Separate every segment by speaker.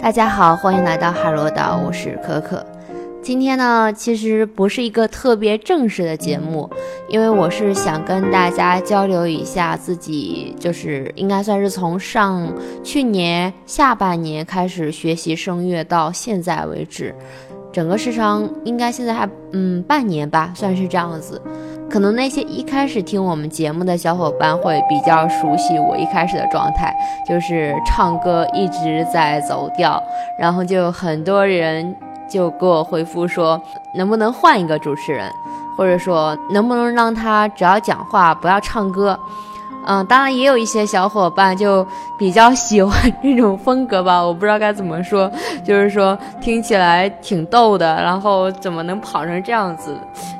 Speaker 1: 大家好，欢迎来到海螺岛，我是可可。今天呢，其实不是一个特别正式的节目，因为我是想跟大家交流一下自己，就是应该算是从上去年下半年开始学习声乐到现在为止，整个时长应该现在还嗯半年吧，算是这样子。可能那些一开始听我们节目的小伙伴会比较熟悉我一开始的状态，就是唱歌一直在走调，然后就很多人就给我回复说，能不能换一个主持人，或者说能不能让他只要讲话不要唱歌。嗯，当然也有一些小伙伴就比较喜欢这种风格吧，我不知道该怎么说，就是说听起来挺逗的，然后怎么能跑成这样子？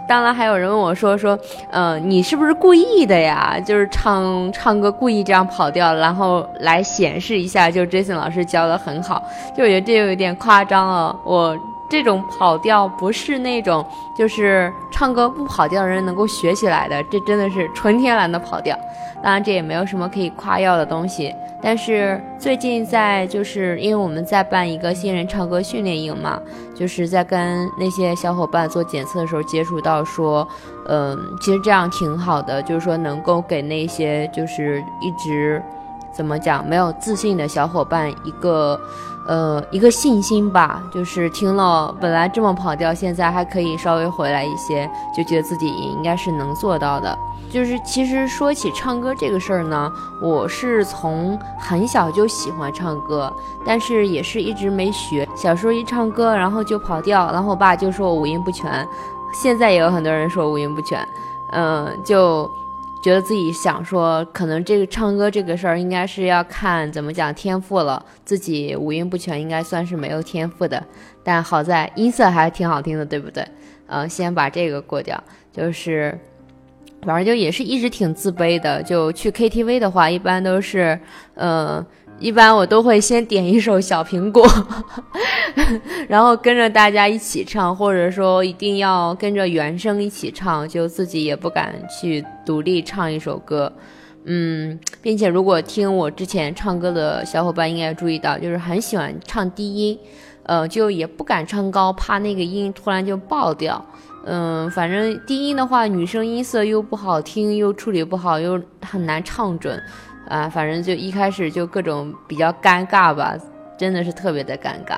Speaker 1: 当然还有人问我说说，嗯，你是不是故意的呀？就是唱唱歌故意这样跑调，然后来显示一下，就 Jason 老师教的很好，就我觉得这有点夸张了，我。这种跑调不是那种就是唱歌不跑调的人能够学起来的，这真的是纯天然的跑调。当然，这也没有什么可以夸耀的东西。但是最近在就是因为我们在办一个新人唱歌训练营嘛，就是在跟那些小伙伴做检测的时候接触到说，嗯，其实这样挺好的，就是说能够给那些就是一直怎么讲没有自信的小伙伴一个。呃，一个信心吧，就是听了本来这么跑调，现在还可以稍微回来一些，就觉得自己也应该是能做到的。就是其实说起唱歌这个事儿呢，我是从很小就喜欢唱歌，但是也是一直没学。小时候一唱歌，然后就跑调，然后我爸就说我五音不全。现在也有很多人说五音不全，嗯，就。觉得自己想说，可能这个唱歌这个事儿应该是要看怎么讲天赋了。自己五音不全，应该算是没有天赋的。但好在音色还挺好听的，对不对？嗯，先把这个过掉。就是，反正就也是一直挺自卑的。就去 KTV 的话，一般都是，嗯。一般我都会先点一首《小苹果》，然后跟着大家一起唱，或者说一定要跟着原声一起唱，就自己也不敢去独立唱一首歌。嗯，并且如果听我之前唱歌的小伙伴应该注意到，就是很喜欢唱低音，呃，就也不敢唱高，怕那个音突然就爆掉。嗯，反正低音的话，女生音色又不好听，又处理不好，又很难唱准。啊，反正就一开始就各种比较尴尬吧，真的是特别的尴尬。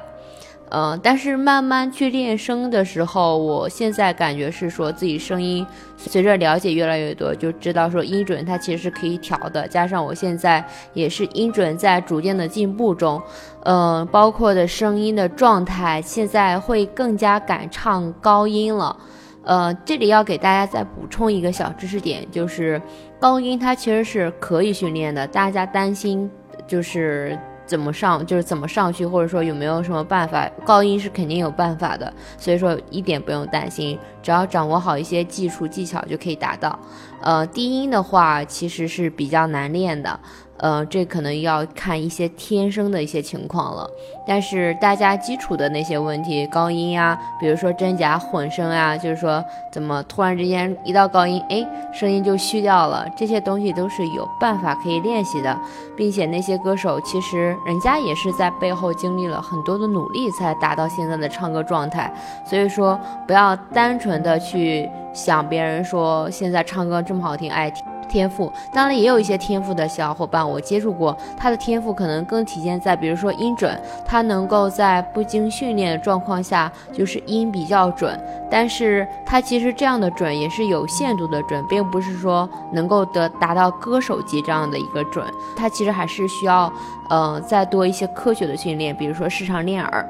Speaker 1: 嗯，但是慢慢去练声的时候，我现在感觉是说自己声音随着了解越来越多，就知道说音准它其实是可以调的。加上我现在也是音准在逐渐的进步中，嗯，包括的声音的状态，现在会更加敢唱高音了。呃，这里要给大家再补充一个小知识点，就是高音它其实是可以训练的。大家担心就是怎么上，就是怎么上去，或者说有没有什么办法？高音是肯定有办法的，所以说一点不用担心，只要掌握好一些技术技巧就可以达到。呃，低音的话其实是比较难练的。呃，这可能要看一些天生的一些情况了，但是大家基础的那些问题，高音呀，比如说真假混声啊，就是说怎么突然之间一到高音，哎，声音就虚掉了，这些东西都是有办法可以练习的，并且那些歌手其实人家也是在背后经历了很多的努力才达到现在的唱歌状态，所以说不要单纯的去想别人说现在唱歌这么好听，爱听。天赋当然也有一些天赋的小伙伴，我接触过，他的天赋可能更体现在，比如说音准，他能够在不经训练的状况下，就是音比较准。但是他其实这样的准也是有限度的准，并不是说能够得达到歌手级这样的一个准。他其实还是需要，呃，再多一些科学的训练，比如说视唱练耳。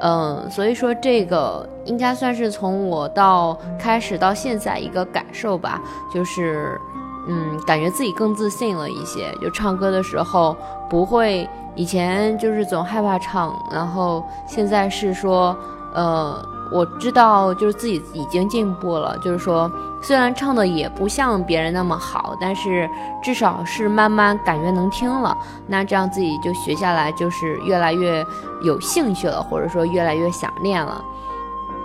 Speaker 1: 嗯，所以说这个应该算是从我到开始到现在一个感受吧，就是。嗯，感觉自己更自信了一些，就唱歌的时候不会，以前就是总害怕唱，然后现在是说，呃，我知道就是自己已经进步了，就是说虽然唱的也不像别人那么好，但是至少是慢慢感觉能听了，那这样自己就学下来就是越来越有兴趣了，或者说越来越想练了。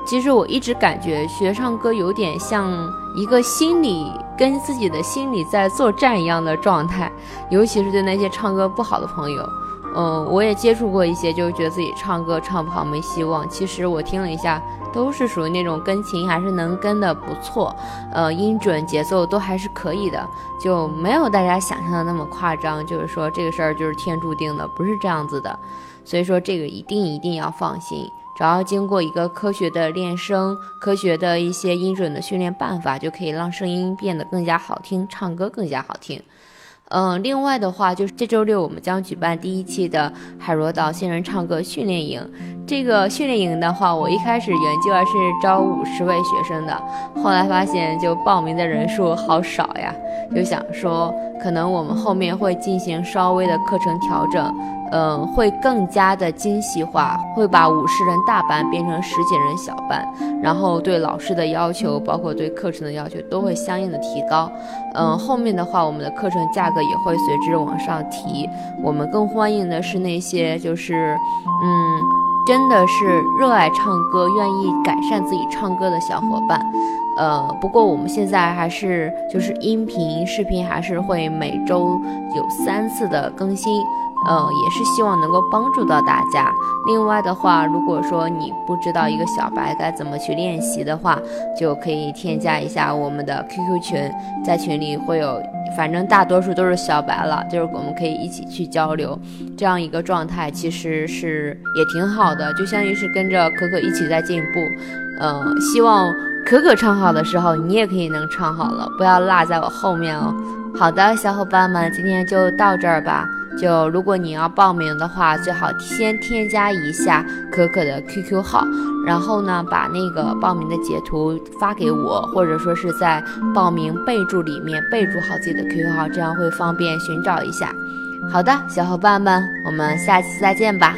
Speaker 1: 其实我一直感觉学唱歌有点像一个心理跟自己的心理在作战一样的状态，尤其是对那些唱歌不好的朋友，嗯，我也接触过一些，就是觉得自己唱歌唱不好没希望。其实我听了一下，都是属于那种跟琴还是能跟的不错，呃，音准节奏都还是可以的，就没有大家想象的那么夸张。就是说这个事儿就是天注定的，不是这样子的。所以说这个一定一定要放心，只要经过一个科学的练声，科学的一些音准的训练办法，就可以让声音变得更加好听，唱歌更加好听。嗯，另外的话，就是这周六我们将举办第一期的海螺岛新人唱歌训练营。这个训练营的话，我一开始原计划是招五十位学生的，后来发现就报名的人数好少呀，就想说可能我们后面会进行稍微的课程调整。嗯，会更加的精细化，会把五十人大班变成十几人小班，然后对老师的要求，包括对课程的要求，都会相应的提高。嗯，后面的话，我们的课程价格也会随之往上提。我们更欢迎的是那些就是，嗯，真的是热爱唱歌，愿意改善自己唱歌的小伙伴。呃，不过我们现在还是就是音频、视频还是会每周有三次的更新。嗯，也是希望能够帮助到大家。另外的话，如果说你不知道一个小白该怎么去练习的话，就可以添加一下我们的 QQ 群，在群里会有，反正大多数都是小白了，就是我们可以一起去交流，这样一个状态其实是也挺好的，就相当于是跟着可可一起在进步。嗯，希望可可唱好的时候，你也可以能唱好了，不要落在我后面哦。好的，小伙伴们，今天就到这儿吧。就如果你要报名的话，最好先添加一下可可的 QQ 号，然后呢，把那个报名的截图发给我，或者说是在报名备注里面备注好自己的 QQ 号，这样会方便寻找一下。好的，小伙伴们，我们下期再见吧。